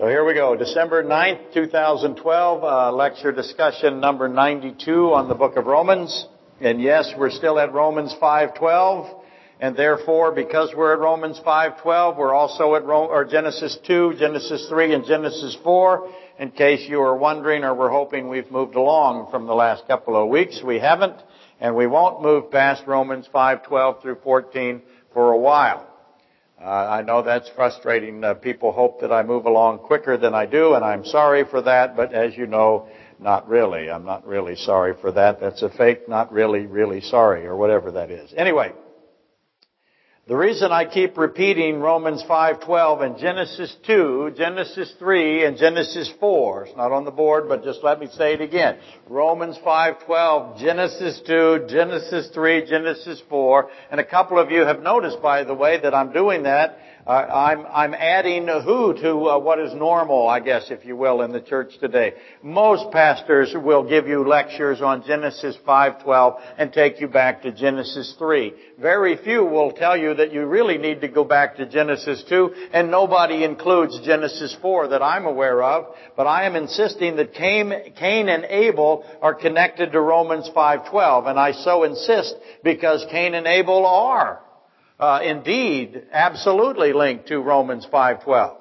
So here we go. December 9th, 2012, uh, lecture discussion number 92 on the book of Romans. And yes, we're still at Romans 5:12. And therefore, because we're at Romans 5:12, we're also at Rome, or Genesis 2, Genesis 3, and Genesis 4. In case you are wondering or we're hoping we've moved along from the last couple of weeks, we haven't, and we won't move past Romans 5:12 through 14 for a while. Uh, I know that's frustrating. Uh, people hope that I move along quicker than I do, and I'm sorry for that, but as you know, not really. I'm not really sorry for that. That's a fake, not really, really sorry, or whatever that is. Anyway, the reason I keep repeating Romans 5:12 and Genesis 2, Genesis 3, and Genesis 4, it's not on the board, but just let me say it again. Romans 5:12, Genesis 2, Genesis 3, Genesis 4, and a couple of you have noticed, by the way, that I'm doing that uh, I'm, I'm adding who to uh, what is normal, I guess, if you will, in the church today. Most pastors will give you lectures on Genesis 5:12 and take you back to Genesis 3. Very few will tell you that you really need to go back to Genesis 2, and nobody includes Genesis 4 that I'm aware of. But I am insisting that Cain, Cain and Abel are connected to Romans 5:12, and I so insist because Cain and Abel are uh, indeed absolutely linked to Romans 5:12.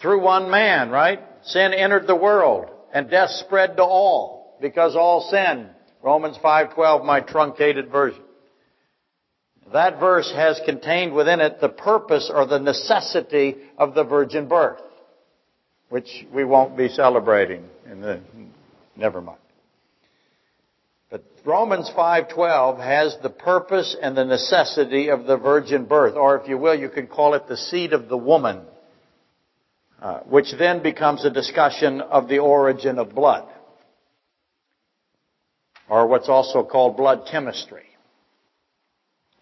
Through one man, right? Sin entered the world and death spread to all because all sin. Romans 5:12 my truncated version. That verse has contained within it the purpose or the necessity of the virgin birth, which we won't be celebrating in the never mind. But Romans 5:12 has the purpose and the necessity of the virgin birth, or if you will, you can call it the seed of the woman, uh, which then becomes a discussion of the origin of blood, or what's also called blood chemistry.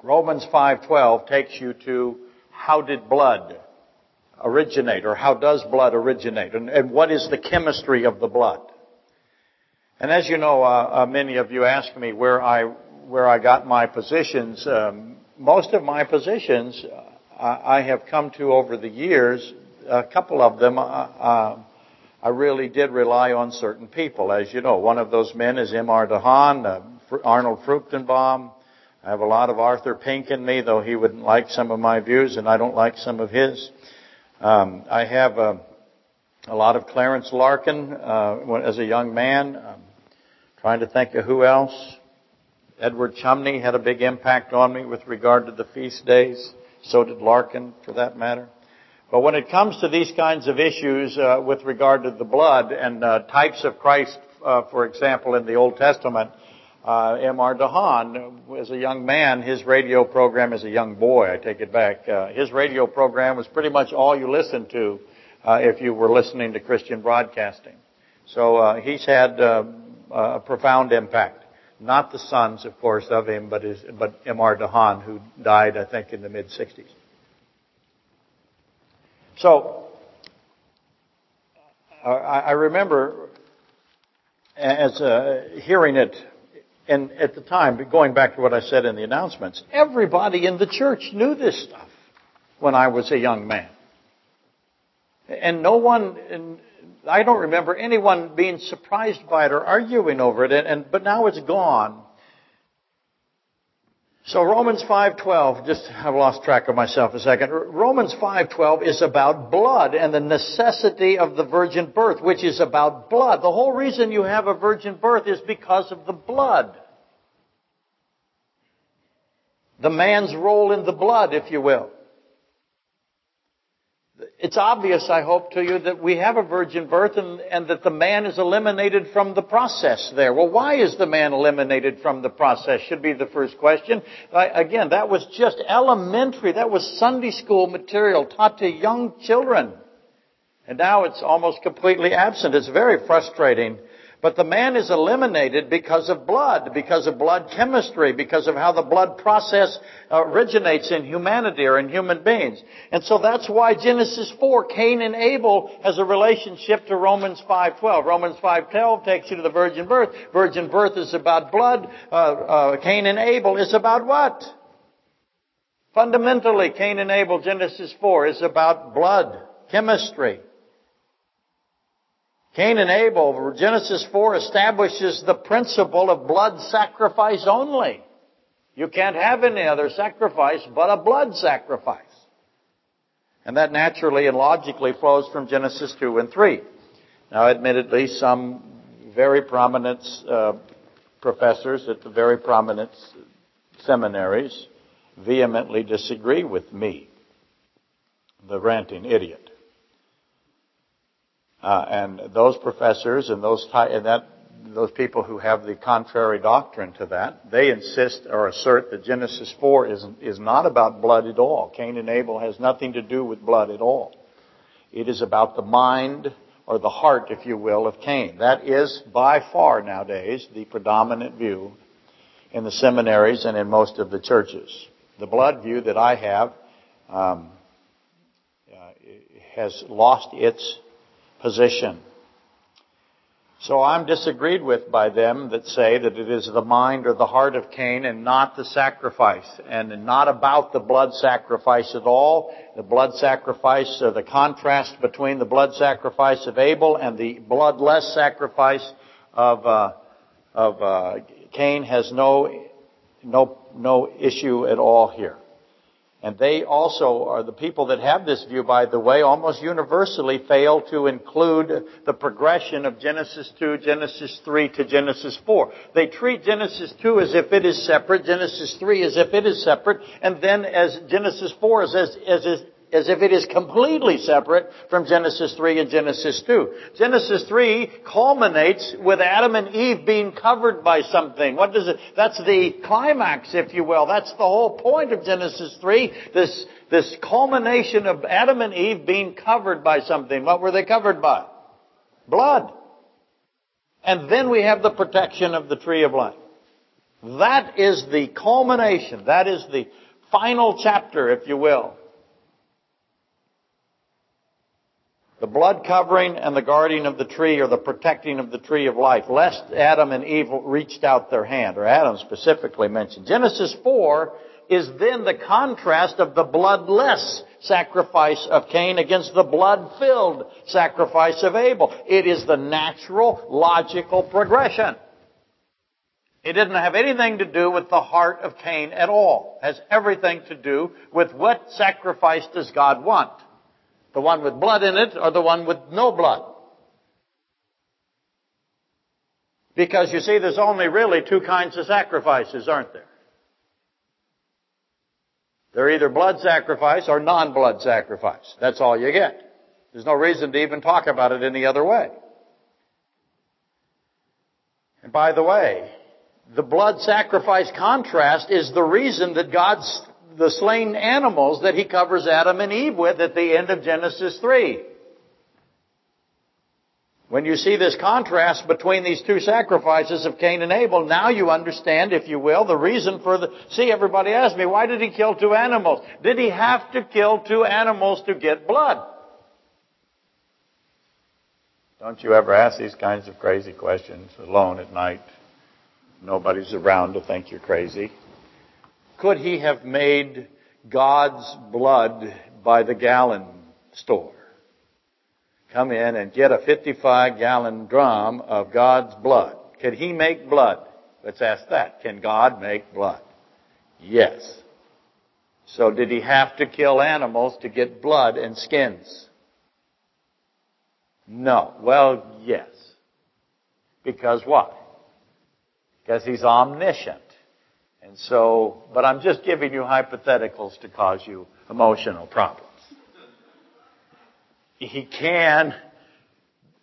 Romans 5:12 takes you to how did blood originate, or how does blood originate, and, and what is the chemistry of the blood. And as you know, uh, uh, many of you ask me where I where I got my positions. Um, most of my positions uh, I have come to over the years. A couple of them, uh, uh, I really did rely on certain people. As you know, one of those men is M.R. DeHaan, uh, Arnold Fruchtenbaum. I have a lot of Arthur Pink in me, though he wouldn't like some of my views, and I don't like some of his. Um, I have a, a lot of Clarence Larkin as a young man. Um, Trying to think of who else. Edward Chumney had a big impact on me with regard to the feast days. So did Larkin, for that matter. But when it comes to these kinds of issues uh, with regard to the blood and uh, types of Christ, uh, for example, in the Old Testament, uh, M.R. DeHaan, as a young man, his radio program, as a young boy, I take it back, uh, his radio program was pretty much all you listened to uh, if you were listening to Christian broadcasting. So he's had a profound impact. Not the sons, of course, of him, but, his, but M.R. DeHaan, who died, I think, in the mid 60s. So, uh, I remember as uh, hearing it, and at the time, going back to what I said in the announcements, everybody in the church knew this stuff when I was a young man. And no one I don't remember anyone being surprised by it or arguing over it, and, and but now it's gone. So Romans 5:12, just I've lost track of myself a second. Romans 5:12 is about blood and the necessity of the virgin birth, which is about blood. The whole reason you have a virgin birth is because of the blood. The man's role in the blood, if you will. It's obvious, I hope, to you that we have a virgin birth and, and, that the man is eliminated from the process there. Well, why is the man eliminated from the process? Should be the first question. I, again, that was just elementary. That was Sunday school material taught to young children. And now it's almost completely absent. It's very frustrating but the man is eliminated because of blood, because of blood chemistry, because of how the blood process originates in humanity or in human beings. And so that's why Genesis 4, Cain and Abel has a relationship to Romans 5.12. Romans 5.12 takes you to the virgin birth. Virgin birth is about blood. Uh, uh, Cain and Abel is about what? Fundamentally, Cain and Abel, Genesis 4, is about blood. chemistry. Cain and Abel, Genesis 4 establishes the principle of blood sacrifice only. You can't have any other sacrifice but a blood sacrifice. And that naturally and logically flows from Genesis 2 and 3. Now, admittedly, some very prominent uh, professors at the very prominent seminaries vehemently disagree with me, the ranting idiot. Uh, and those professors and those and that those people who have the contrary doctrine to that, they insist or assert that Genesis 4 is, is not about blood at all. Cain and Abel has nothing to do with blood at all. It is about the mind or the heart, if you will, of Cain. That is by far nowadays the predominant view in the seminaries and in most of the churches. The blood view that I have um, uh, has lost its position. So I'm disagreed with by them that say that it is the mind or the heart of Cain and not the sacrifice, and not about the blood sacrifice at all. The blood sacrifice, or the contrast between the blood sacrifice of Abel and the bloodless sacrifice of uh, of uh, Cain has no no no issue at all here. And they also are the people that have this view, by the way, almost universally fail to include the progression of Genesis 2, Genesis 3 to Genesis 4. They treat Genesis 2 as if it is separate, Genesis 3 as if it is separate, and then as Genesis 4 as, as, as, as if it is completely separate from Genesis 3 and Genesis 2. Genesis 3 culminates with Adam and Eve being covered by something. What does it, that's the climax, if you will. That's the whole point of Genesis 3. This, this culmination of Adam and Eve being covered by something. What were they covered by? Blood. And then we have the protection of the tree of life. That is the culmination. That is the final chapter, if you will, The blood covering and the guarding of the tree or the protecting of the tree of life, lest Adam and Eve reached out their hand, or Adam specifically mentioned. Genesis 4 is then the contrast of the bloodless sacrifice of Cain against the blood-filled sacrifice of Abel. It is the natural, logical progression. It didn't have anything to do with the heart of Cain at all. It has everything to do with what sacrifice does God want. The one with blood in it or the one with no blood? Because you see, there's only really two kinds of sacrifices, aren't there? They're either blood sacrifice or non-blood sacrifice. That's all you get. There's no reason to even talk about it any other way. And by the way, the blood sacrifice contrast is the reason that God's the slain animals that he covers Adam and Eve with at the end of Genesis 3. When you see this contrast between these two sacrifices of Cain and Abel, now you understand, if you will, the reason for the, see everybody asks me, why did he kill two animals? Did he have to kill two animals to get blood? Don't you ever ask these kinds of crazy questions alone at night? Nobody's around to think you're crazy. Could he have made God's blood by the gallon store? Come in and get a 55 gallon drum of God's blood. Could he make blood? Let's ask that. Can God make blood? Yes. So did he have to kill animals to get blood and skins? No. Well, yes. Because what? Because he's omniscient. And so, but I'm just giving you hypotheticals to cause you emotional problems. He can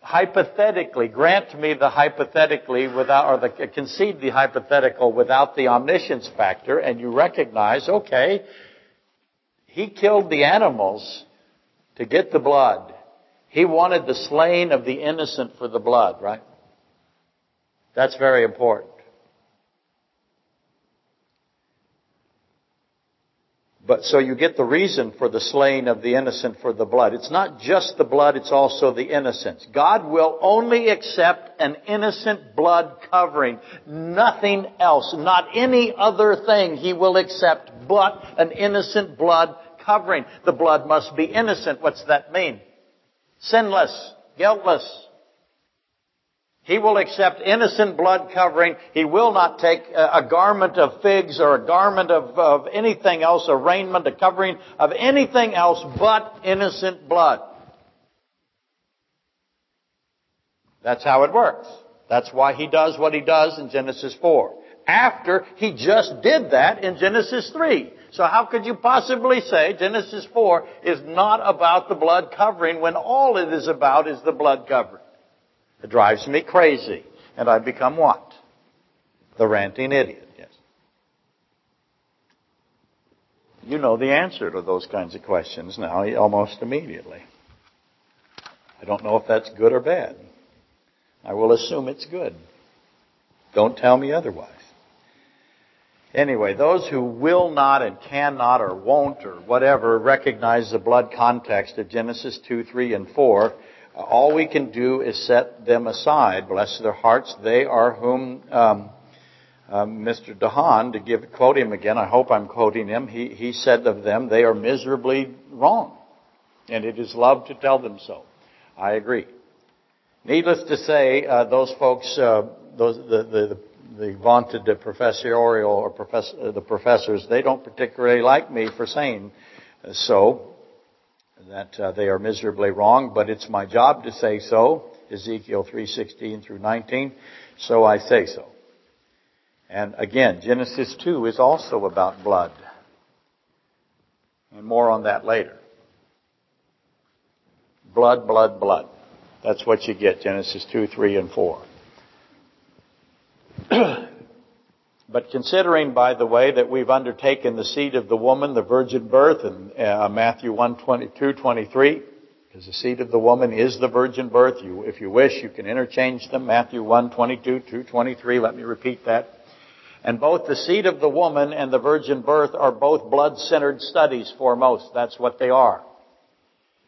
hypothetically grant me the hypothetically without, or the concede the hypothetical without the omniscience factor, and you recognize, okay, he killed the animals to get the blood. He wanted the slain of the innocent for the blood, right? That's very important. But so you get the reason for the slaying of the innocent for the blood. It's not just the blood, it's also the innocence. God will only accept an innocent blood covering. Nothing else, not any other thing he will accept but an innocent blood covering. The blood must be innocent. What's that mean? Sinless, guiltless. He will accept innocent blood covering. He will not take a garment of figs or a garment of, of anything else, a raiment, a covering of anything else but innocent blood. That's how it works. That's why he does what he does in Genesis 4. After he just did that in Genesis 3. So how could you possibly say Genesis 4 is not about the blood covering when all it is about is the blood covering? It drives me crazy. And I become what? The ranting idiot, yes. You know the answer to those kinds of questions now almost immediately. I don't know if that's good or bad. I will assume it's good. Don't tell me otherwise. Anyway, those who will not and cannot or won't or whatever recognize the blood context of Genesis 2, 3, and 4, all we can do is set them aside. Bless their hearts. They are whom um, um, Mr. DeHaan, to give quote him again, I hope I'm quoting him, he, he said of them, they are miserably wrong. And it is love to tell them so. I agree. Needless to say, uh, those folks, uh, those the, the, the vaunted professorial or professor, uh, the professors, they don't particularly like me for saying so, that uh, they are miserably wrong, but it's my job to say so. Ezekiel 3:16 through 19, so I say so. And again, Genesis 2 is also about blood. And more on that later. Blood, blood, blood. That's what you get, Genesis 2, 3, and 4. But considering, by the way, that we've undertaken the seed of the woman, the virgin birth, in uh, Matthew 1, 22, 23, because the seed of the woman is the virgin birth. You, if you wish, you can interchange them. Matthew 1, 22, 2, 23. Let me repeat that. And both the seed of the woman and the virgin birth are both blood-centered studies foremost. That's what they are.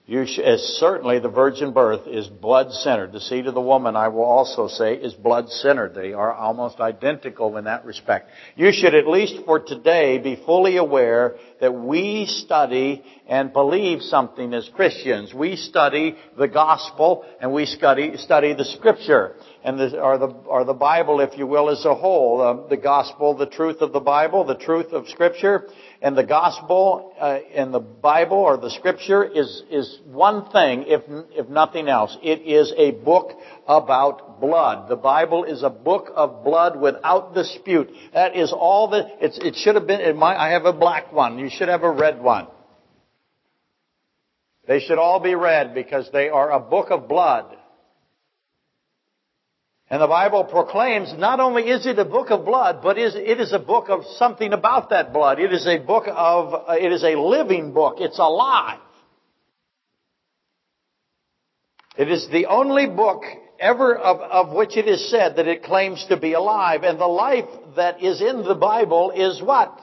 You sh- certainly the virgin birth is blood centered. The seed of the woman, I will also say, is blood centered. They are almost identical in that respect. You should at least for today be fully aware that we study and believe something as Christians. We study the gospel and we study, study the scripture and the, or the, or the Bible, if you will, as a whole. Uh, the gospel, the truth of the Bible, the truth of scripture, and the gospel uh, and the Bible or the scripture is, is one thing, if, if nothing else. It is a book about blood. The Bible is a book of blood without dispute. That is all that, it should have been, might, I have a black one. You should have a red one. They should all be read because they are a book of blood. And the Bible proclaims not only is it a book of blood, but it is a book of something about that blood. It is a book of, it is a living book. It's alive. It is the only book ever of, of which it is said that it claims to be alive. And the life that is in the Bible is what?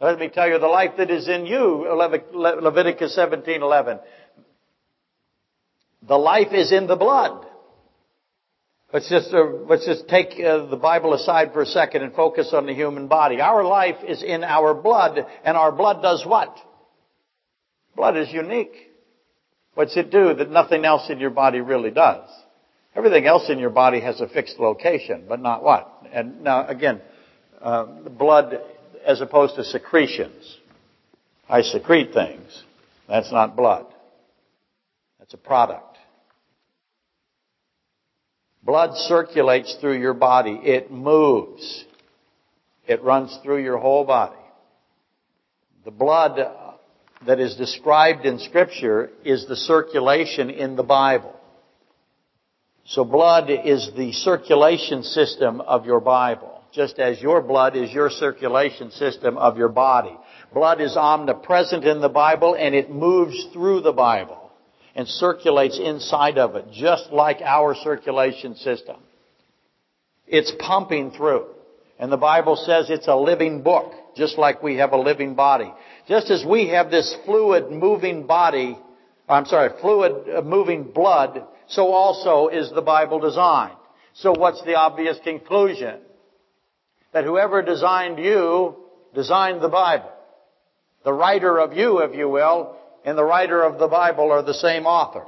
Let me tell you, the life that is in you, Leviticus 17:11. The life is in the blood. Let's just, uh, let's just take uh, the Bible aside for a second and focus on the human body. Our life is in our blood, and our blood does what? Blood is unique. What's it do that nothing else in your body really does? Everything else in your body has a fixed location, but not what? And now, again, uh, blood as opposed to secretions. I secrete things. That's not blood. That's a product. Blood circulates through your body. It moves. It runs through your whole body. The blood that is described in scripture is the circulation in the Bible. So blood is the circulation system of your Bible, just as your blood is your circulation system of your body. Blood is omnipresent in the Bible and it moves through the Bible and circulates inside of it, just like our circulation system. It's pumping through. And the Bible says it's a living book, just like we have a living body. Just as we have this fluid moving body, I'm sorry, fluid uh, moving blood, so also is the Bible designed. So what's the obvious conclusion? That whoever designed you designed the Bible. The writer of you, if you will, and the writer of the Bible are the same author.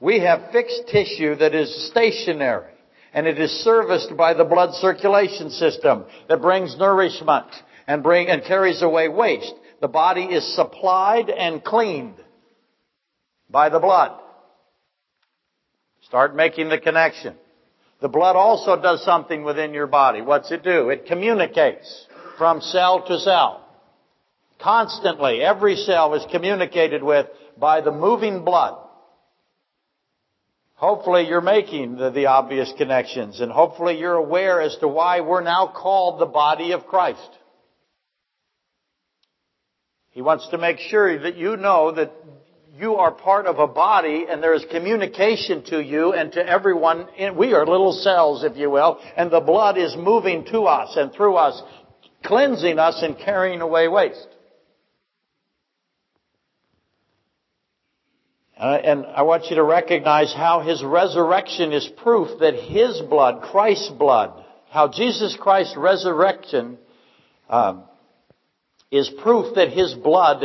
We have fixed tissue that is stationary and it is serviced by the blood circulation system that brings nourishment and bring and carries away waste. The body is supplied and cleaned by the blood. Start making the connection. The blood also does something within your body. What's it do? It communicates from cell to cell. Constantly, every cell is communicated with by the moving blood. Hopefully you're making the, the, obvious connections and hopefully you're aware as to why we're now called the body of Christ. He wants to make sure that you know that you are part of a body and there is communication to you and to everyone. We are little cells, if you will, and the blood is moving to us and through us, cleansing us and carrying away waste. Uh, and I want you to recognize how his resurrection is proof that his blood, Christ's blood, how Jesus Christ's resurrection um, is proof that his blood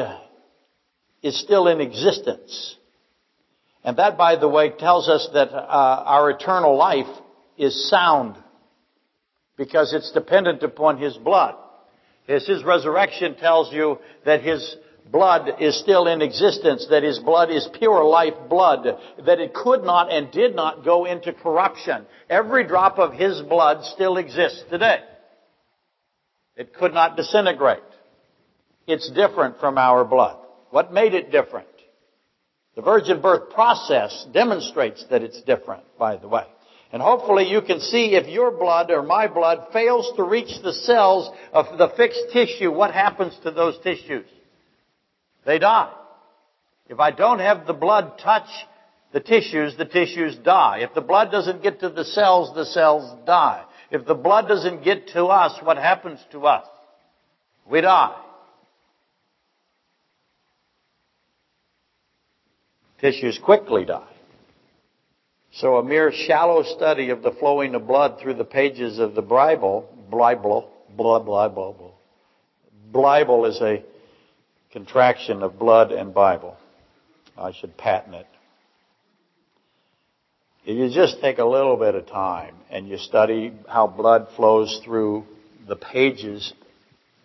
is still in existence. And that, by the way, tells us that uh, our eternal life is sound because it's dependent upon his blood. As his resurrection tells you that his blood is still in existence, that his blood is pure life blood, that it could not and did not go into corruption. Every drop of his blood still exists today. It could not disintegrate. It's different from our blood. What made it different? The virgin birth process demonstrates that it's different, by the way. And hopefully you can see if your blood or my blood fails to reach the cells of the fixed tissue, what happens to those tissues? They die. If I don't have the blood touch the tissues, the tissues die. If the blood doesn't get to the cells, the cells die. If the blood doesn't get to us, what happens to us? We die. Tissues quickly die. So a mere shallow study of the flowing of blood through the pages of the Bible, Bible, blah, blah, blah, blah. Bible is a contraction of blood and Bible. I should patent it. If you just take a little bit of time and you study how blood flows through the pages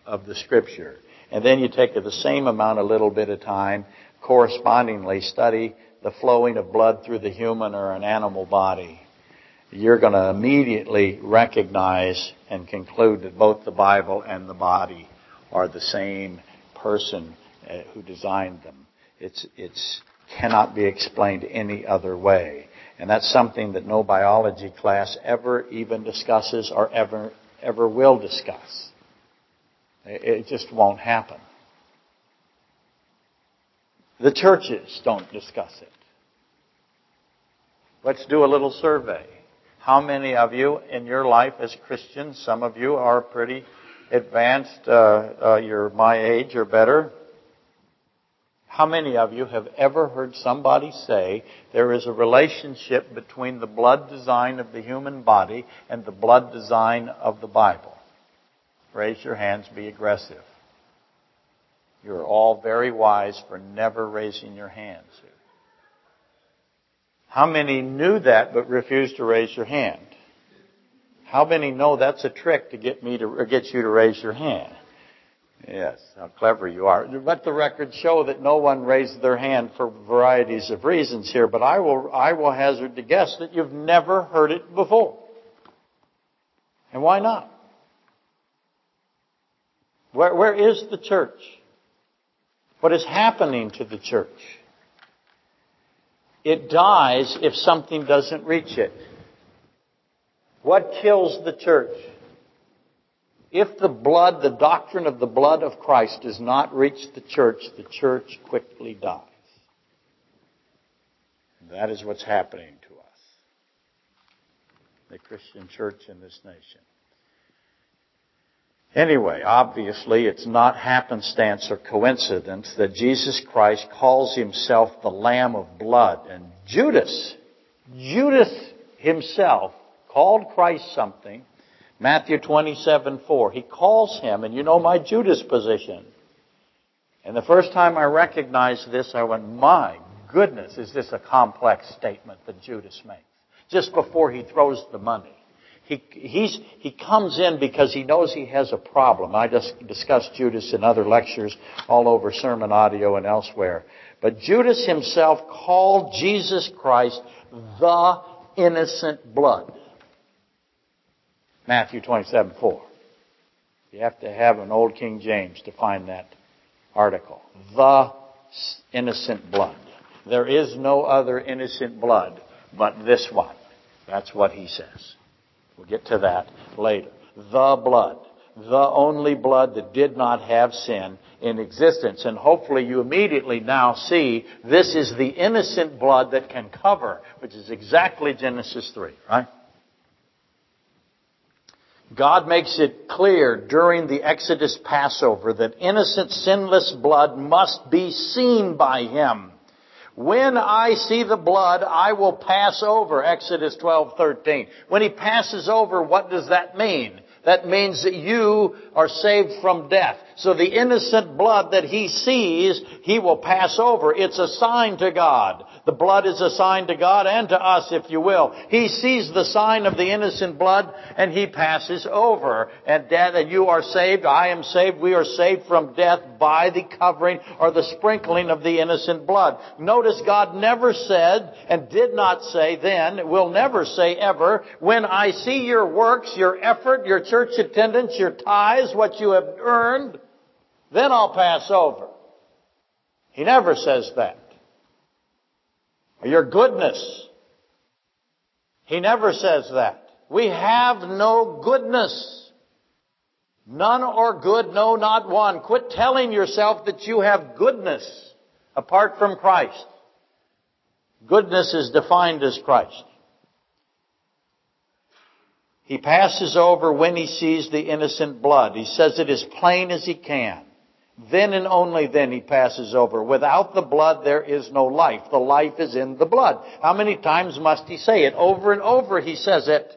of the scripture, and then you take the same amount, a little bit of time, correspondingly study the flowing of blood through the human or an animal body, you're going to immediately recognize and conclude that both the Bible and the body are the same person uh, who designed them. It's, it's cannot be explained any other way. And that's something that no biology class ever even discusses or ever, ever will discuss. It just won't happen. The churches don't discuss it. Let's do a little survey. How many of you in your life as Christians, some of you are pretty advanced, uh, uh, you're my age or better, how many of you have ever heard somebody say there is a relationship between the blood design of the human body and the blood design of the Bible? Raise your hands, be aggressive. You're all very wise for never raising your hands. How many knew that but refused to raise your hand? How many know that's a trick to get me to, or get you to raise your hand? Yes, how clever you are. Let the record show that no one raised their hand for varieties of reasons here, but I will, I will hazard to guess that you've never heard it before. And why not? Where, where is the church? What is happening to the church? It dies if something doesn't reach it. What kills the church? If the blood, the doctrine of the blood of Christ does not reach the church, the church quickly dies. That is what's happening to us. The Christian church in this nation. Anyway, obviously it's not happenstance or coincidence that Jesus Christ calls himself the Lamb of blood. And Judas, Judas himself called Christ something Matthew 27, 4. He calls him, and you know my Judas position. And the first time I recognized this, I went, my goodness, is this a complex statement that Judas makes? Just before he throws the money. He, he's, he comes in because he knows he has a problem. I just discussed Judas in other lectures all over sermon audio and elsewhere. But Judas himself called Jesus Christ the innocent blood. Matthew 27, 4. You have to have an old King James to find that article. The innocent blood. There is no other innocent blood but this one. That's what he says. We'll get to that later. The blood. The only blood that did not have sin in existence. And hopefully you immediately now see this is the innocent blood that can cover, which is exactly Genesis 3, right? God makes it clear during the Exodus Passover that innocent, sinless blood must be seen by Him. When I see the blood, I will pass over. Exodus 12:13. When he passes over, what does that mean? That means that you are saved from death. So the innocent blood that he sees, he will pass over. It's a sign to God. The blood is a sign to God and to us, if you will. He sees the sign of the innocent blood and he passes over. And death, and you are saved, I am saved, we are saved from death by the covering or the sprinkling of the innocent blood. Notice God never said and did not say then, will never say ever, when I see your works, your effort, your church attendance, your tithes, what you have earned, then I'll pass over. He never says that your goodness. He never says that. We have no goodness. None or good, no, not one. Quit telling yourself that you have goodness apart from Christ. Goodness is defined as Christ. He passes over when he sees the innocent blood. He says it as plain as he can. Then and only then he passes over. Without the blood there is no life. The life is in the blood. How many times must he say it? Over and over he says it.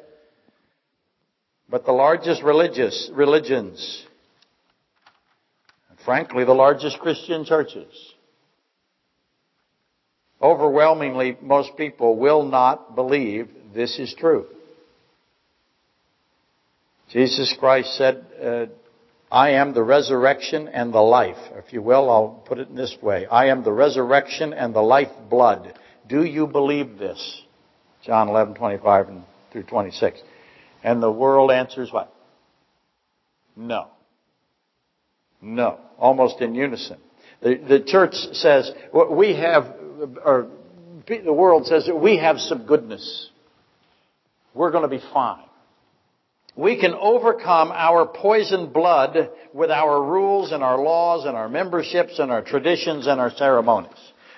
But the largest religious religions, frankly the largest Christian churches, overwhelmingly most people will not believe this is true. Jesus Christ said, uh, I am the resurrection and the life. If you will, I'll put it in this way. I am the resurrection and the life blood. Do you believe this? John 11, 25 and through 26. And the world answers what? No. No. Almost in unison. The, the church says, we have, or the world says, we have some goodness. We're going to be fine. We can overcome our poisoned blood with our rules and our laws and our memberships and our traditions and our ceremonies.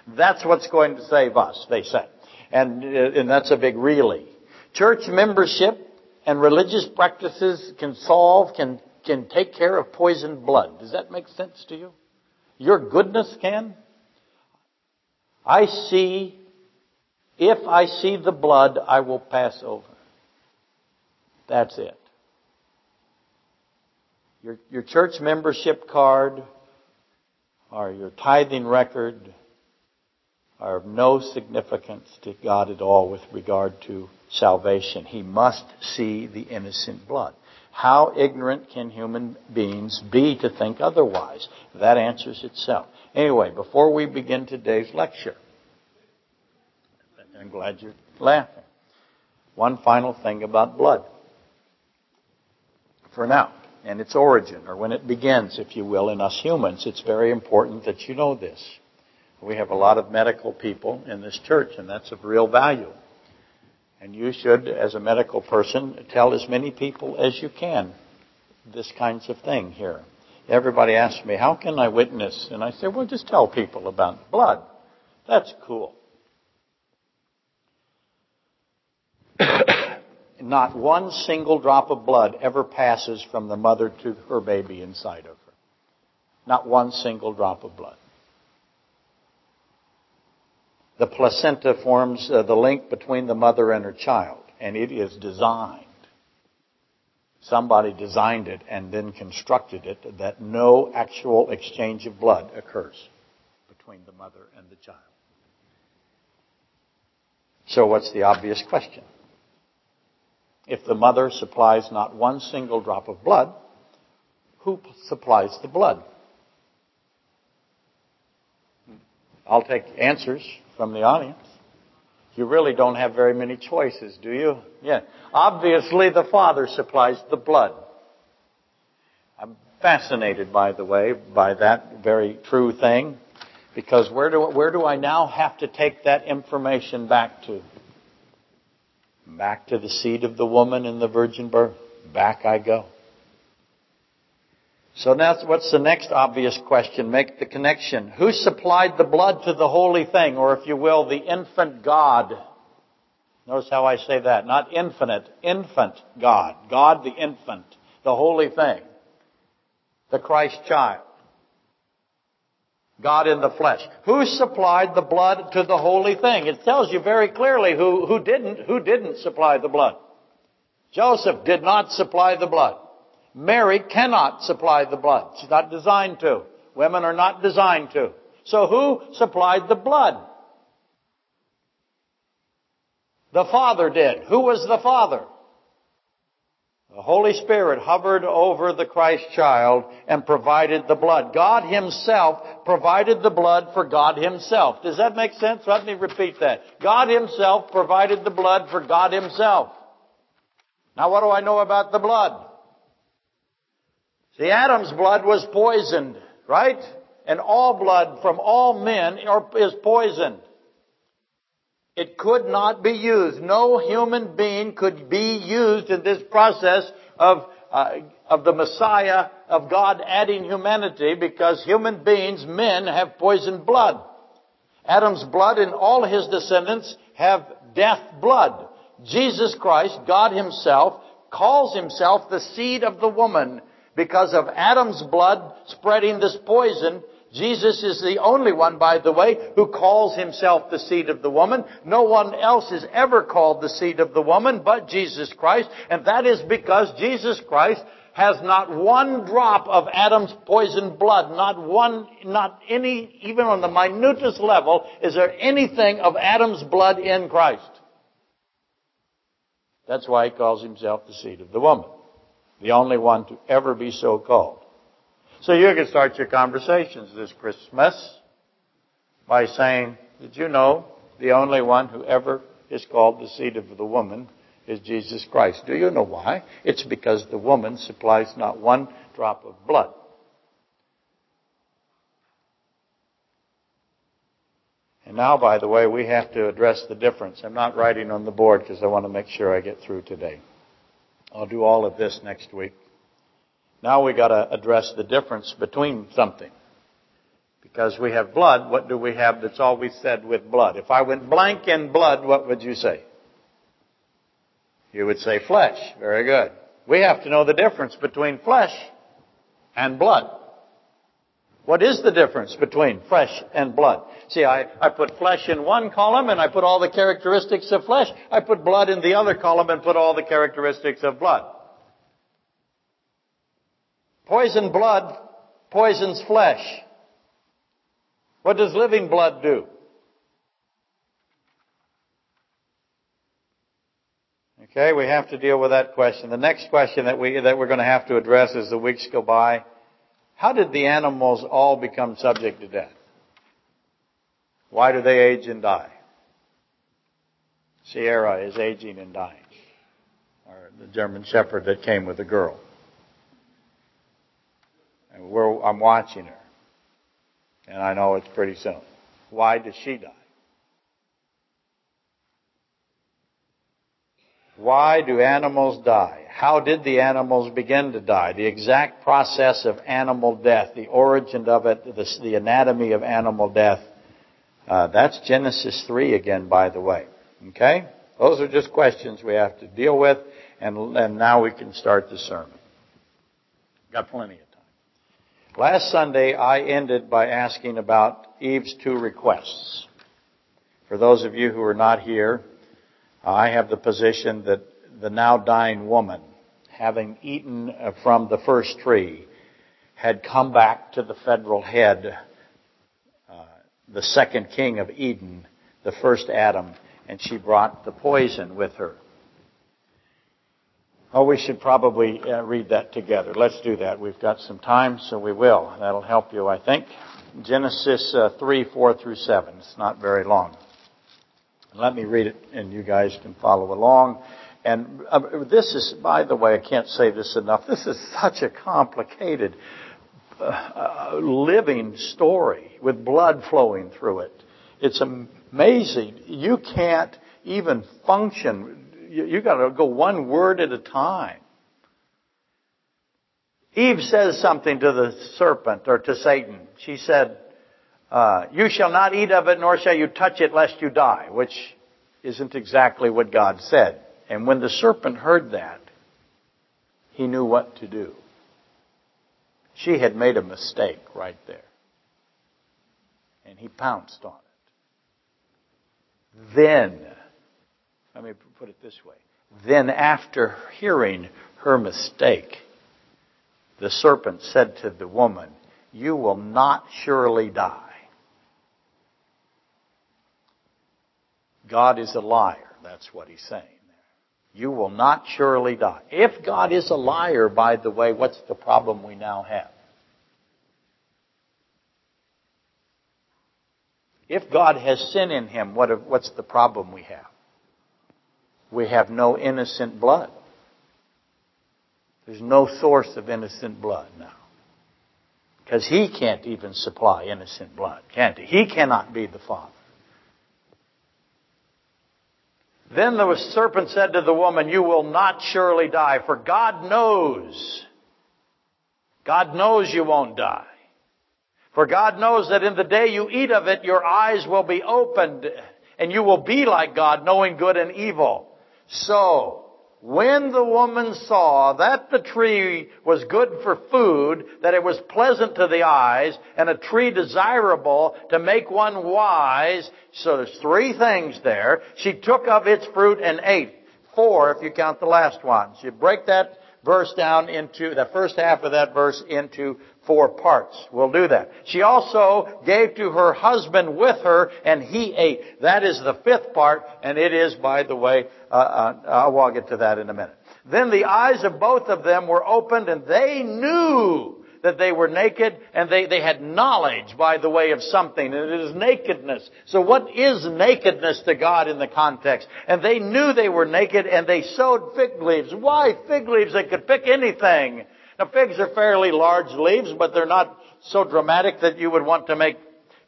That's what's going to save us, they say. And, uh, and that's a big really. Church membership and religious practices can solve, can, can take care of poisoned blood. Does that make sense to you? Your goodness can? I see, if I see the blood, I will pass over. That's it. Your, your church membership card or your tithing record are of no significance to God at all with regard to salvation. He must see the innocent blood. How ignorant can human beings be to think otherwise? That answers itself. Anyway, before we begin today's lecture, I'm glad you're laughing. One final thing about blood. For now and its origin, or when it begins, if you will, in us humans, it's very important that you know this. We have a lot of medical people in this church, and that's of real value. And you should, as a medical person, tell as many people as you can this kinds of thing here. Everybody asks me, how can I witness? And I say, well, just tell people about blood. That's cool. Not one single drop of blood ever passes from the mother to her baby inside of her. Not one single drop of blood. The placenta forms uh, the link between the mother and her child, and it is designed. Somebody designed it and then constructed it that no actual exchange of blood occurs between the mother and the child. So what's the obvious question? If the mother supplies not one single drop of blood, who supplies the blood? I'll take answers from the audience. You really don't have very many choices, do you? Yeah. Obviously, the Father supplies the blood. I'm fascinated, by the way, by that very true thing, because where do, where do I now have to take that information back to? Back to the seed of the woman in the virgin birth. Back I go. So now what's the next obvious question? Make the connection. Who supplied the blood to the holy thing, or if you will, the infant God? Notice how I say that. Not infinite, infant God. God the infant, the holy thing. The Christ child. God in the flesh. Who supplied the blood to the holy thing? It tells you very clearly who, who didn't, who didn't supply the blood. Joseph did not supply the blood. Mary cannot supply the blood. She's not designed to. Women are not designed to. So who supplied the blood? The Father did. Who was the Father? The Holy Spirit hovered over the Christ child and provided the blood. God Himself provided the blood for God Himself. Does that make sense? Let me repeat that. God Himself provided the blood for God Himself. Now what do I know about the blood? See, Adam's blood was poisoned, right? And all blood from all men is poisoned. It could not be used. No human being could be used in this process of, uh, of the Messiah, of God adding humanity, because human beings, men, have poisoned blood. Adam's blood and all his descendants have death blood. Jesus Christ, God himself, calls himself the seed of the woman because of Adam's blood spreading this poison, Jesus is the only one, by the way, who calls himself the seed of the woman. No one else is ever called the seed of the woman but Jesus Christ, and that is because Jesus Christ has not one drop of Adam's poisoned blood, not one, not any, even on the minutest level, is there anything of Adam's blood in Christ. That's why he calls himself the seed of the woman. The only one to ever be so called. So you can start your conversations this Christmas by saying, did you know the only one who ever is called the seed of the woman is Jesus Christ? Do you know why? It's because the woman supplies not one drop of blood. And now, by the way, we have to address the difference. I'm not writing on the board because I want to make sure I get through today. I'll do all of this next week. Now we got to address the difference between something. Because we have blood, what do we have that's always said with blood? If I went blank in blood, what would you say? You would say flesh. Very good. We have to know the difference between flesh and blood. What is the difference between flesh and blood? See, I, I put flesh in one column and I put all the characteristics of flesh. I put blood in the other column and put all the characteristics of blood. Poison blood poisons flesh. What does living blood do? Okay, we have to deal with that question. The next question that we that we're going to have to address as the weeks go by how did the animals all become subject to death? Why do they age and die? Sierra is aging and dying. Or the German Shepherd that came with the girl. And I'm watching her. And I know it's pretty soon. Why does she die? Why do animals die? How did the animals begin to die? The exact process of animal death, the origin of it, the, anatomy of animal death. Uh, that's Genesis 3 again, by the way. Okay? Those are just questions we have to deal with, and, and now we can start the sermon. Got plenty of time. Last Sunday, I ended by asking about Eve's two requests. For those of you who are not here, I have the position that the now dying woman, having eaten from the first tree, had come back to the federal head, uh, the second king of Eden, the first Adam, and she brought the poison with her. Oh, we should probably uh, read that together. Let's do that. We've got some time, so we will. That'll help you, I think. Genesis uh, 3, 4 through 7. It's not very long. Let me read it, and you guys can follow along. And uh, this is, by the way, I can't say this enough. This is such a complicated, uh, uh living story with blood flowing through it. It's amazing. You can't even function you, you got to go one word at a time. Eve says something to the serpent or to Satan. She said, uh, "You shall not eat of it, nor shall you touch it, lest you die," which isn't exactly what God said. And when the serpent heard that, he knew what to do. She had made a mistake right there. And he pounced on it. Then let me put it this way. Then, after hearing her mistake, the serpent said to the woman, You will not surely die. God is a liar. That's what he's saying there. You will not surely die. If God is a liar, by the way, what's the problem we now have? If God has sin in him, what, what's the problem we have? We have no innocent blood. There's no source of innocent blood now. Because he can't even supply innocent blood, can't he? He cannot be the Father. Then the serpent said to the woman, You will not surely die, for God knows. God knows you won't die. For God knows that in the day you eat of it, your eyes will be opened, and you will be like God, knowing good and evil. So, when the woman saw that the tree was good for food, that it was pleasant to the eyes, and a tree desirable to make one wise, so there's three things there, she took of its fruit and ate. Four if you count the last one. So you break that verse down into, the first half of that verse into four parts. We'll do that. She also gave to her husband with her, and he ate. That is the fifth part, and it is, by the way, uh, uh, I'll get to that in a minute. Then the eyes of both of them were opened, and they knew that they were naked, and they, they had knowledge by the way of something, and it is nakedness. So what is nakedness to God in the context? And they knew they were naked, and they sewed fig leaves. Why fig leaves? They could pick anything. Now figs are fairly large leaves, but they're not so dramatic that you would want to make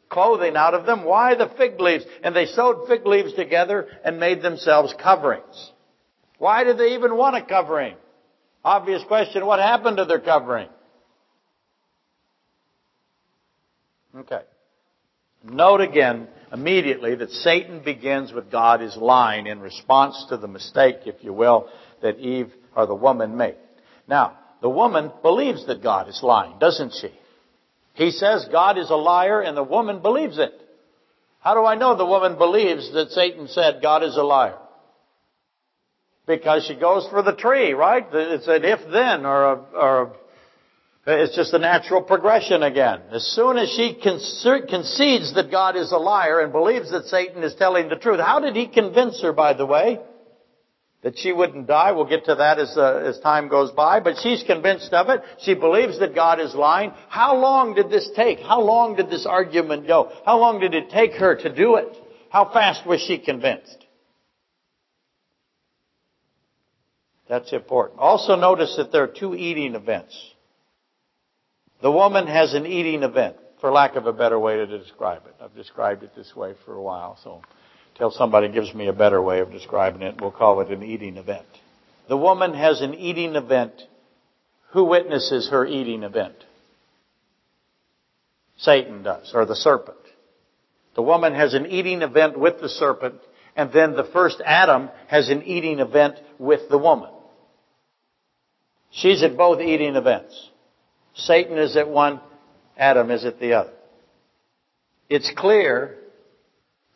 clothing out of them. Why the fig leaves? And they sewed fig leaves together and made themselves coverings. Why did they even want a covering? Obvious question, what happened to their covering? Okay. Note again immediately that Satan begins with God is lying in response to the mistake, if you will, that Eve or the woman made. Now, the woman believes that God is lying, doesn't she? He says God is a liar and the woman believes it. How do I know the woman believes that Satan said God is a liar? Because she goes for the tree, right? It's an if then or a, or a, it's just a natural progression again. As soon as she concedes that God is a liar and believes that Satan is telling the truth, how did he convince her, by the way? that she wouldn't die. We'll get to that as, uh, as time goes by, but she's convinced of it. She believes that God is lying. How long did this take? How long did this argument go? How long did it take her to do it? How fast was she convinced? That's important. Also notice that there are two eating events. The woman has an eating event, for lack of a better way to describe it. I've described it this way for a while, so Till somebody gives me a better way of describing it, we'll call it an eating event. The woman has an eating event. Who witnesses her eating event? Satan does, or the serpent. The woman has an eating event with the serpent, and then the first Adam has an eating event with the woman. She's at both eating events. Satan is at one, Adam is at the other. It's clear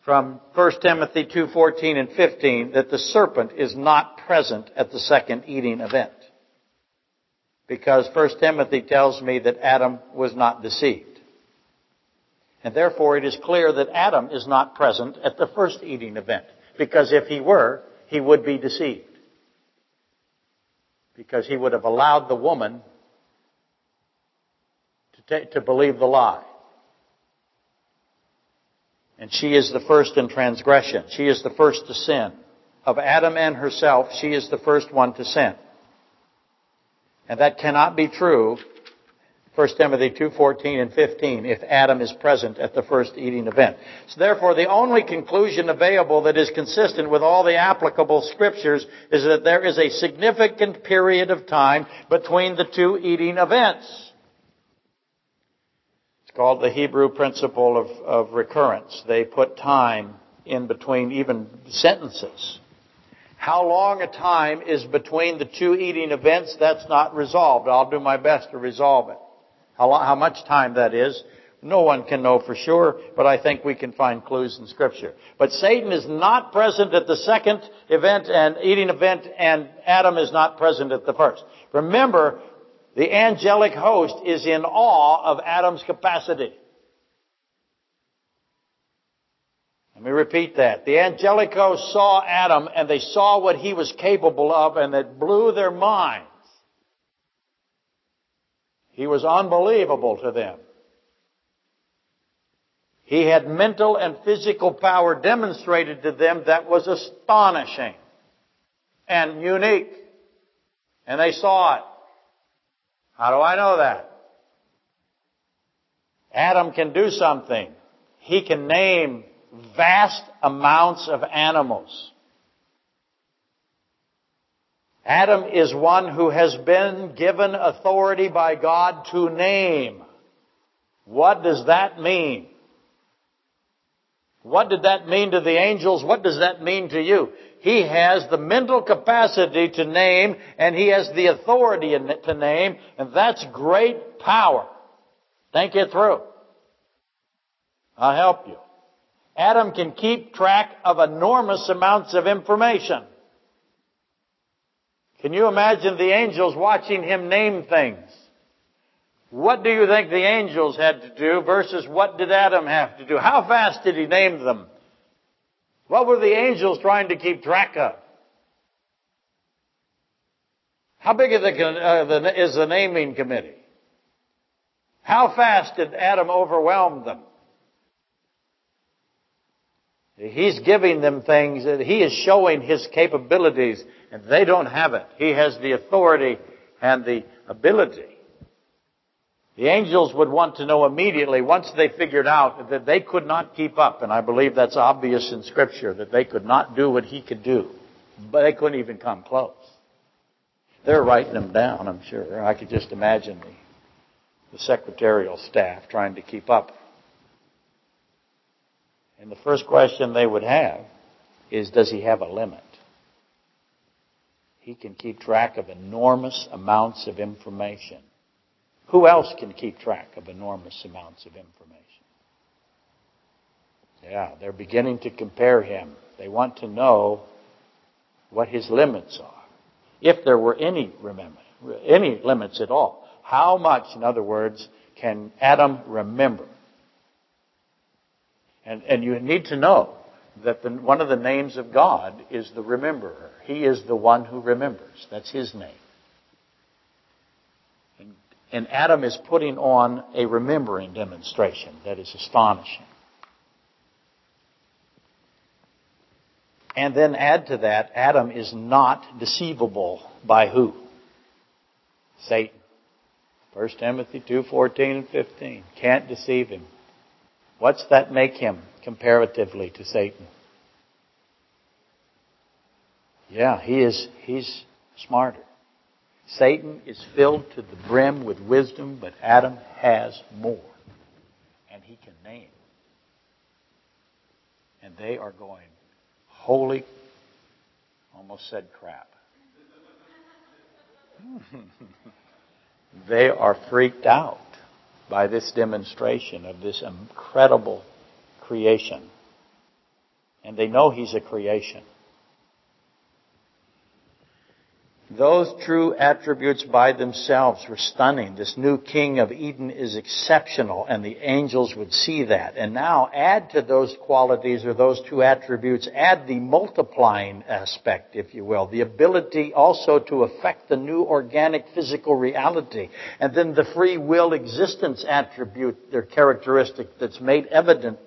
from 1 Timothy 2:14 and 15 that the serpent is not present at the second eating event. Because 1 Timothy tells me that Adam was not deceived. And therefore it is clear that Adam is not present at the first eating event. Because if he were, he would be deceived. Because he would have allowed the woman to, to believe the lie. And she is the first in transgression. She is the first to sin. Of Adam and herself, she is the first one to sin. And that cannot be true 1 Timothy 2:14 and 15 if Adam is present at the first eating event. So therefore the only conclusion available that is consistent with all the applicable scriptures is that there is a significant period of time between the two eating events. Called the Hebrew principle of, of recurrence. They put time in between even sentences. How long a time is between the two eating events, that's not resolved. I'll do my best to resolve it. How, how much time that is, no one can know for sure, but I think we can find clues in scripture. But Satan is not present at the second event and eating event and Adam is not present at the first. Remember, the angelic host is in awe of Adam's capacity. Let me repeat that. The angelic host saw Adam and they saw what he was capable of and it blew their minds. He was unbelievable to them. He had mental and physical power demonstrated to them that was astonishing and unique. And they saw it. How do I know that? Adam can do something. He can name vast amounts of animals. Adam is one who has been given authority by God to name. What does that mean? What did that mean to the angels? What does that mean to you? He has the mental capacity to name and he has the authority to name and that's great power. Think it through. I'll help you. Adam can keep track of enormous amounts of information. Can you imagine the angels watching him name things? What do you think the angels had to do versus what did Adam have to do? How fast did he name them? What were the angels trying to keep track of? How big is the, uh, is the naming committee? How fast did Adam overwhelm them? He's giving them things that he is showing his capabilities and they don't have it. He has the authority and the ability. The angels would want to know immediately once they figured out that they could not keep up, and I believe that's obvious in scripture, that they could not do what he could do. But they couldn't even come close. They're writing them down, I'm sure. I could just imagine the, the secretarial staff trying to keep up. And the first question they would have is, does he have a limit? He can keep track of enormous amounts of information. Who else can keep track of enormous amounts of information? Yeah, they're beginning to compare him. They want to know what his limits are. If there were any, remember, any limits at all. How much, in other words, can Adam remember? And, and you need to know that the, one of the names of God is the rememberer. He is the one who remembers. That's his name. And, Adam is putting on a remembering demonstration that is astonishing. And then add to that, Adam is not deceivable by who? Satan. 1 Timothy 2, 14 and 15. Can't deceive him. What's that make him? comparatively to Satan. Yeah, he is, he's smarter. Satan is filled to the brim with wisdom, but Adam has more. And he can name. And they are going, holy, almost said crap. they are freaked out by this demonstration of this incredible creation. And they know He's a creation. Those true attributes by themselves were stunning. This new king of Eden is exceptional, and the angels would see that. And now add to those qualities or those two attributes, add the multiplying aspect, if you will, the ability also to affect the new organic physical reality. And then the free will existence attribute, their characteristic that's made evident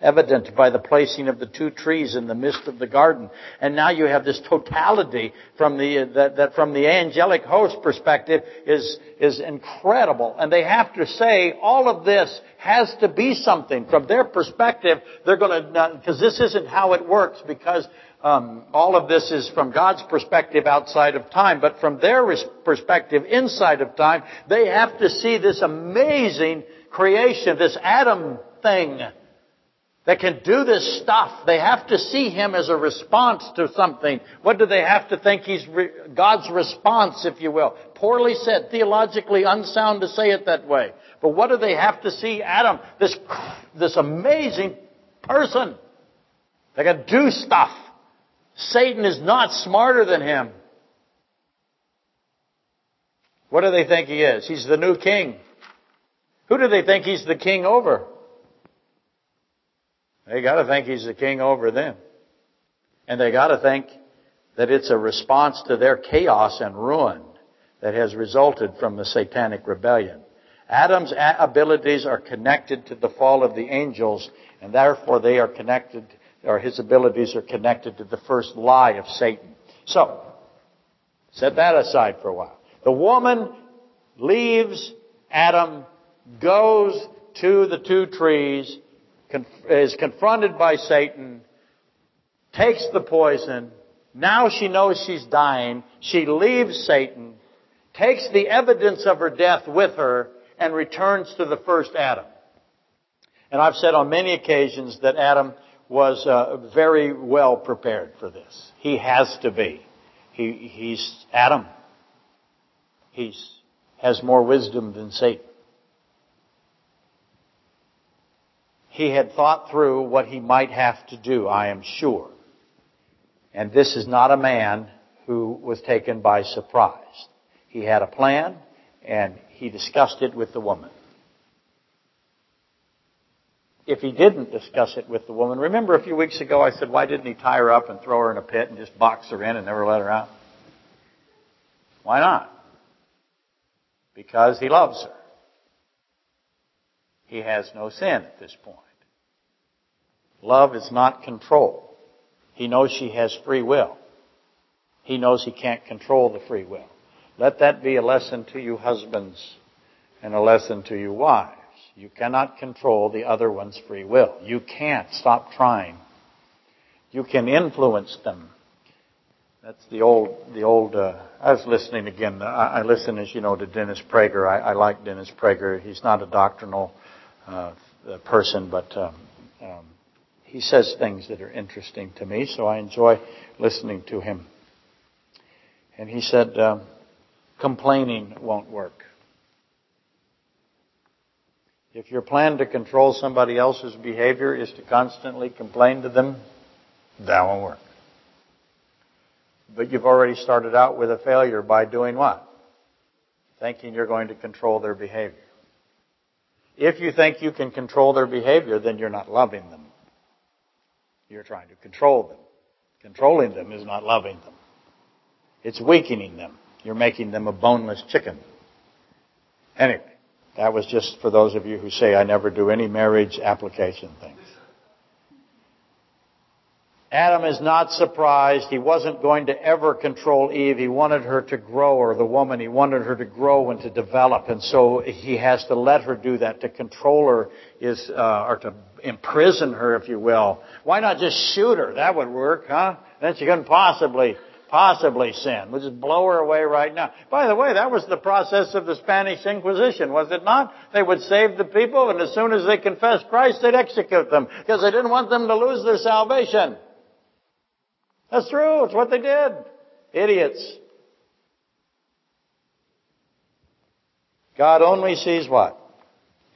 evident by the placing of the two trees in the midst of the garden. And now you have this totality from the, that, that from the angelic host perspective is, is incredible. And they have to say all of this has to be something. From their perspective, they're going to, because this isn't how it works, because um, all of this is from God's perspective outside of time, but from their perspective inside of time, they have to see this amazing creation, this Adam thing that can do this stuff. They have to see him as a response to something. What do they have to think he's re- God's response, if you will? Poorly said, theologically unsound to say it that way. But what do they have to see Adam, this, this amazing person They can do stuff? Satan is not smarter than him. What do they think he is? He's the new king. Who do they think he's the king over? They got to think he's the king over them. And they got to think that it's a response to their chaos and ruin that has resulted from the satanic rebellion. Adam's abilities are connected to the fall of the angels, and therefore they are connected, or his abilities are connected to the first lie of Satan. So, set that aside for a while. The woman leaves Adam, goes to the two trees, is confronted by Satan, takes the poison. Now she knows she's dying. She leaves Satan, takes the evidence of her death with her, and returns to the first Adam. And I've said on many occasions that Adam was uh, very well prepared for this. He has to be. He, he's Adam. He has more wisdom than Satan. He had thought through what he might have to do, I am sure. And this is not a man who was taken by surprise. He had a plan and he discussed it with the woman. If he didn't discuss it with the woman, remember a few weeks ago I said, why didn't he tie her up and throw her in a pit and just box her in and never let her out? Why not? Because he loves her. He has no sin at this point. Love is not control. He knows she has free will. He knows he can't control the free will. Let that be a lesson to you husbands and a lesson to you wives. You cannot control the other one's free will. You can't stop trying. You can influence them. That's the old, the old, uh, I was listening again. I, I, listen, as you know, to Dennis Prager. I, I like Dennis Prager. He's not a doctrinal uh, person, but um, um, he says things that are interesting to me, so I enjoy listening to him. And he said, um, complaining won't work. If your plan to control somebody else's behavior is to constantly complain to them, that won't work. But you've already started out with a failure by doing what? Thinking you're going to control their behavior. If you think you can control their behavior, then you're not loving them. You're trying to control them. Controlling them is not loving them. It's weakening them. You're making them a boneless chicken. Anyway, that was just for those of you who say I never do any marriage application things. Adam is not surprised. He wasn't going to ever control Eve. He wanted her to grow, or the woman, he wanted her to grow and to develop. And so he has to let her do that. To control her is, uh, or to imprison her, if you will. Why not just shoot her? That would work, huh? Then she couldn't possibly, possibly sin. We'll just blow her away right now. By the way, that was the process of the Spanish Inquisition, was it not? They would save the people, and as soon as they confessed Christ, they'd execute them, because they didn't want them to lose their salvation. That's true. It's what they did. Idiots. God only sees what?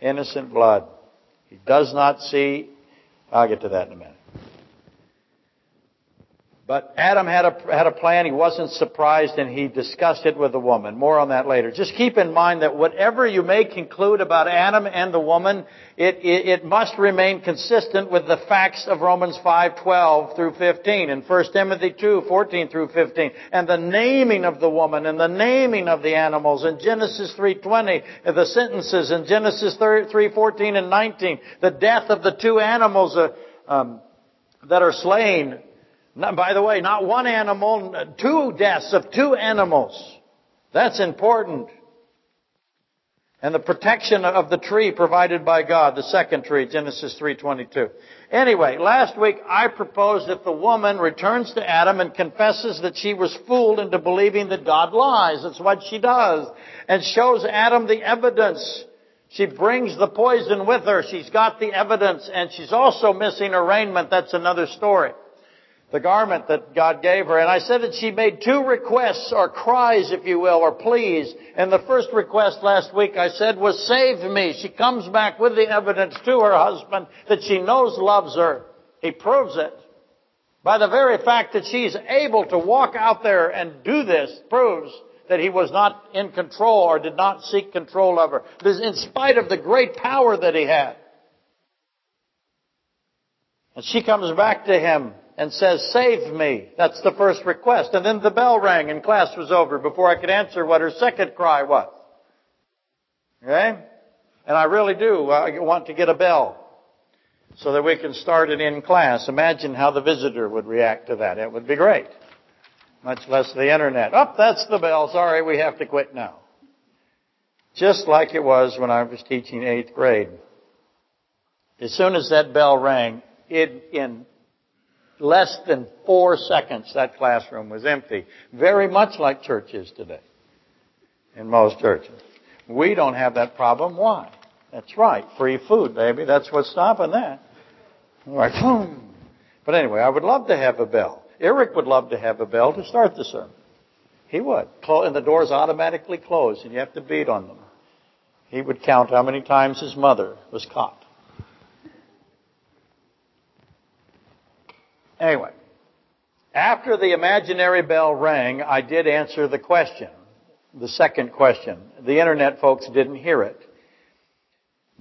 Innocent blood. He does not see, I'll get to that in a minute. But Adam had a, had a plan. He wasn't surprised and he discussed it with the woman. More on that later. Just keep in mind that whatever you may conclude about Adam and the woman, it, it, it must remain consistent with the facts of Romans 5:12 through 15 and 1 Timothy 2:14 through 15 and the naming of the woman and the naming of the animals in Genesis 3:20, the sentences in Genesis 3:14 and 19, the death of the two animals uh, um, that are slain by the way, not one animal, uh, two deaths of two animals. That's important. And the protection of the tree provided by God, the second tree, Genesis 3.22. Anyway, last week I proposed that the woman returns to Adam and confesses that she was fooled into believing that God lies. That's what she does. And shows Adam the evidence. She brings the poison with her. She's got the evidence and she's also missing arraignment. That's another story the garment that God gave her. And I said that she made two requests, or cries, if you will, or pleas. And the first request last week I said was, save me. She comes back with the evidence to her husband that she knows loves her. He proves it. By the very fact that she's able to walk out there and do this proves that he was not in control or did not seek control of her. In spite of the great power that he had. And she comes back to him and says, save me. That's the first request. And then the bell rang and class was over before I could answer what her second cry was. Okay? And I really do uh, want to get a bell so that we can start it in class. Imagine how the visitor would react to that. It would be great. Much less the internet. Oh, that's the bell. Sorry, we have to quit now. Just like it was when I was teaching eighth grade. As soon as that bell rang, it, in less than four seconds, that classroom was empty. Very much like churches today. In most churches. We don't have that problem. Why? That's right. Free food, baby. That's what's stopping that. Like, boom. But anyway, I would love to have a bell. Eric would love to have a bell to start the sermon. He would. And the doors automatically close and you have to beat on them. He would count how many times his mother was caught. Anyway, after the imaginary bell rang, I did answer the question, the second question. The internet folks didn't hear it.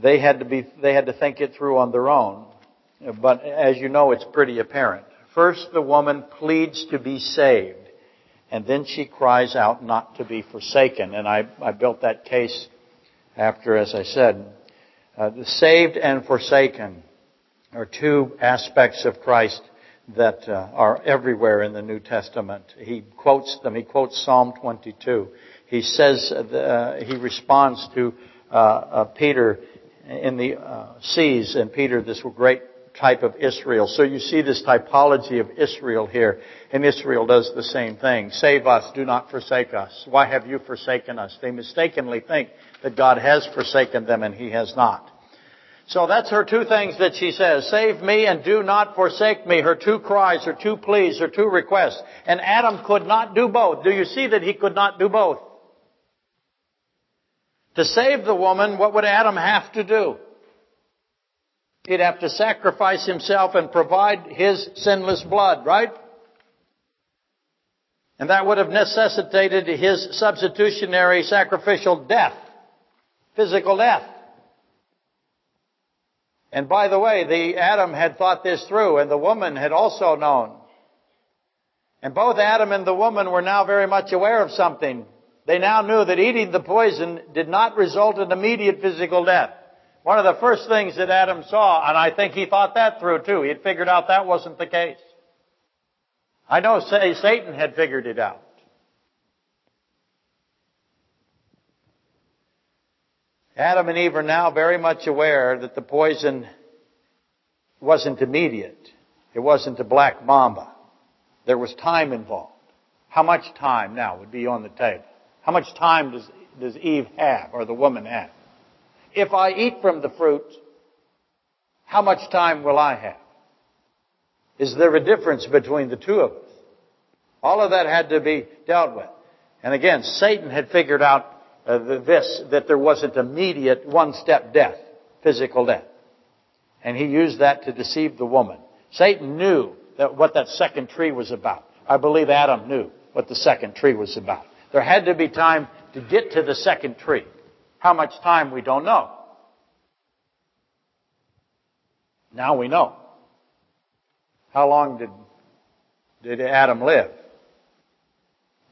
They had to be, they had to think it through on their own. But as you know, it's pretty apparent. First, the woman pleads to be saved. And then she cries out not to be forsaken. And I, I built that case after, as I said, uh, the saved and forsaken are two aspects of Christ that uh, are everywhere in the New Testament. He quotes them. He quotes Psalm 22. He says, uh, he responds to uh, uh Peter in the uh, seas, and Peter, this great type of Israel. So you see this typology of Israel here, and Israel does the same thing. Save us, do not forsake us. Why have you forsaken us? They mistakenly think that God has forsaken them, and He has not. So that's her two things that she says. Save me and do not forsake me. Her two cries, her two pleas, her two requests. And Adam could not do both. Do you see that he could not do both? To save the woman, what would Adam have to do? He'd have to sacrifice himself and provide his sinless blood, right? And that would have necessitated his substitutionary sacrificial death, physical death. And by the way, the Adam had thought this through and the woman had also known. And both Adam and the woman were now very much aware of something. They now knew that eating the poison did not result in immediate physical death. One of the first things that Adam saw, and I think he thought that through too, he had figured out that wasn't the case. I know Satan had figured it out. Adam and Eve are now very much aware that the poison wasn't immediate. It wasn't a black mamba. There was time involved. How much time now would be on the table? How much time does, does Eve have, or the woman have? If I eat from the fruit, how much time will I have? Is there a difference between the two of us? All of that had to be dealt with. And again, Satan had figured out uh, this, that there wasn't immediate one-step death, physical death. And he used that to deceive the woman. Satan knew that what that second tree was about. I believe Adam knew what the second tree was about. There had to be time to get to the second tree. How much time we don't know. Now we know. How long did, did Adam live?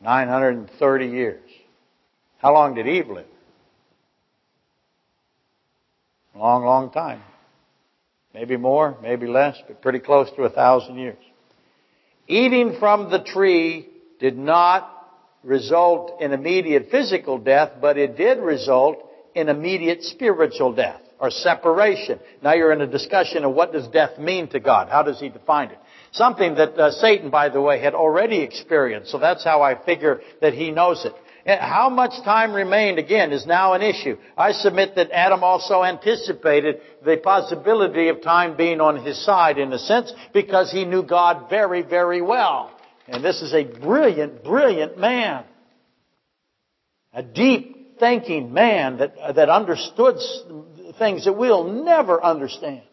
930 years. How long did Eve live? Long, long time. Maybe more, maybe less, but pretty close to a thousand years. Eating from the tree did not result in immediate physical death, but it did result in immediate spiritual death or separation. Now you're in a discussion of what does death mean to God? How does he define it? Something that uh, Satan, by the way, had already experienced. So that's how I figure that he knows it. How much time remained, again, is now an issue. I submit that Adam also anticipated the possibility of time being on his side in a sense because he knew God very, very well. And this is a brilliant, brilliant man. A deep thinking man that, that understood things that we'll never understand.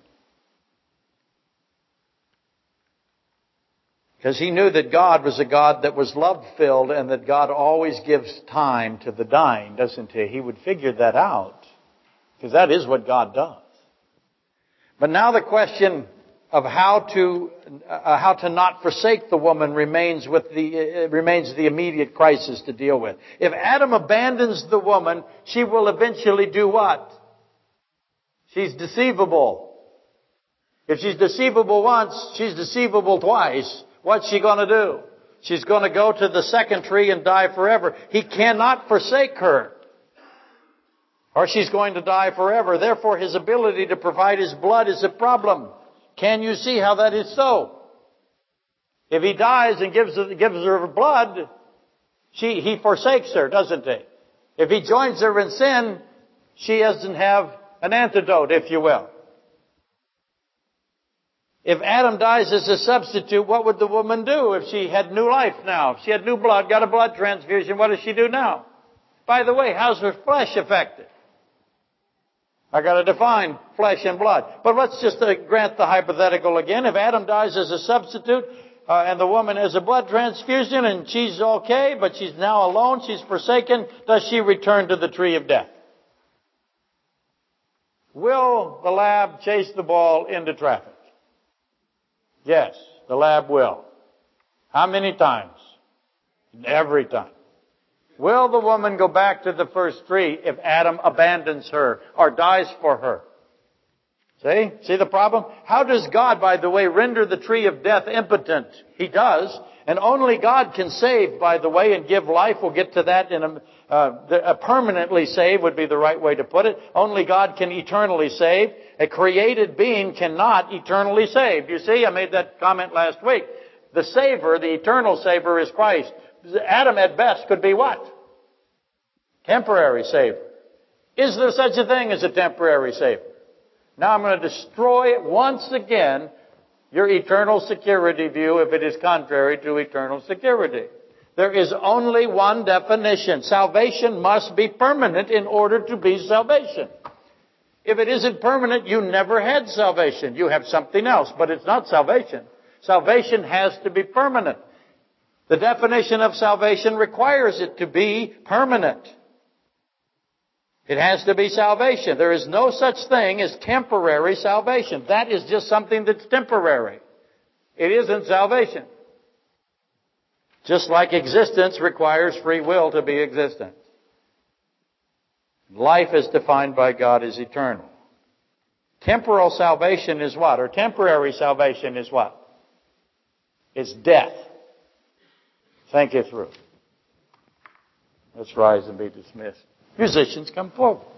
Because he knew that God was a God that was love filled and that God always gives time to the dying, doesn't he? He would figure that out. Because that is what God does. But now the question of how to uh, how to not forsake the woman remains with the uh, remains the immediate crisis to deal with. If Adam abandons the woman, she will eventually do what? She's deceivable. If she's deceivable once, she's deceivable twice. What's she going to do? She's going to go to the second tree and die forever. He cannot forsake her. Or she's going to die forever. Therefore, his ability to provide his blood is a problem. Can you see how that is so? If he dies and gives, gives her blood, she, he forsakes her, doesn't he? If he joins her in sin, she doesn't have an antidote, if you will. If Adam dies as a substitute, what would the woman do if she had new life now? If she had new blood, got a blood transfusion, what does she do now? By the way, how's her flesh affected? I gotta define flesh and blood. But let's just uh, grant the hypothetical again. If Adam dies as a substitute, uh, and the woman has a blood transfusion and she's okay, but she's now alone, she's forsaken, does she return to the tree of death? Will the lab chase the ball into traffic? Yes, the lab will. How many times? Every time. Will the woman go back to the first tree if Adam abandons her or dies for her? See? See the problem? How does God, by the way, render the tree of death impotent? He does. And only God can save, by the way, and give life. We'll get to that in a, uh, permanently save would be the right way to put it. Only God can eternally save. A created being cannot eternally save. You see, I made that comment last week. The Savior, the eternal Savior is Christ. Adam at best could be what? Temporary Savior. Is there such a thing as a temporary Savior? Now I'm going to destroy once again your eternal security view if it is contrary to eternal security. There is only one definition. Salvation must be permanent in order to be salvation. If it isn't permanent, you never had salvation. You have something else, but it's not salvation. Salvation has to be permanent. The definition of salvation requires it to be permanent. It has to be salvation. There is no such thing as temporary salvation. That is just something that's temporary. It isn't salvation. Just like existence requires free will to be existent. Life as defined by God is eternal. Temporal salvation is what? Or temporary salvation is what? It's death. Think it through. Let's rise and be dismissed. Musicians, come forward.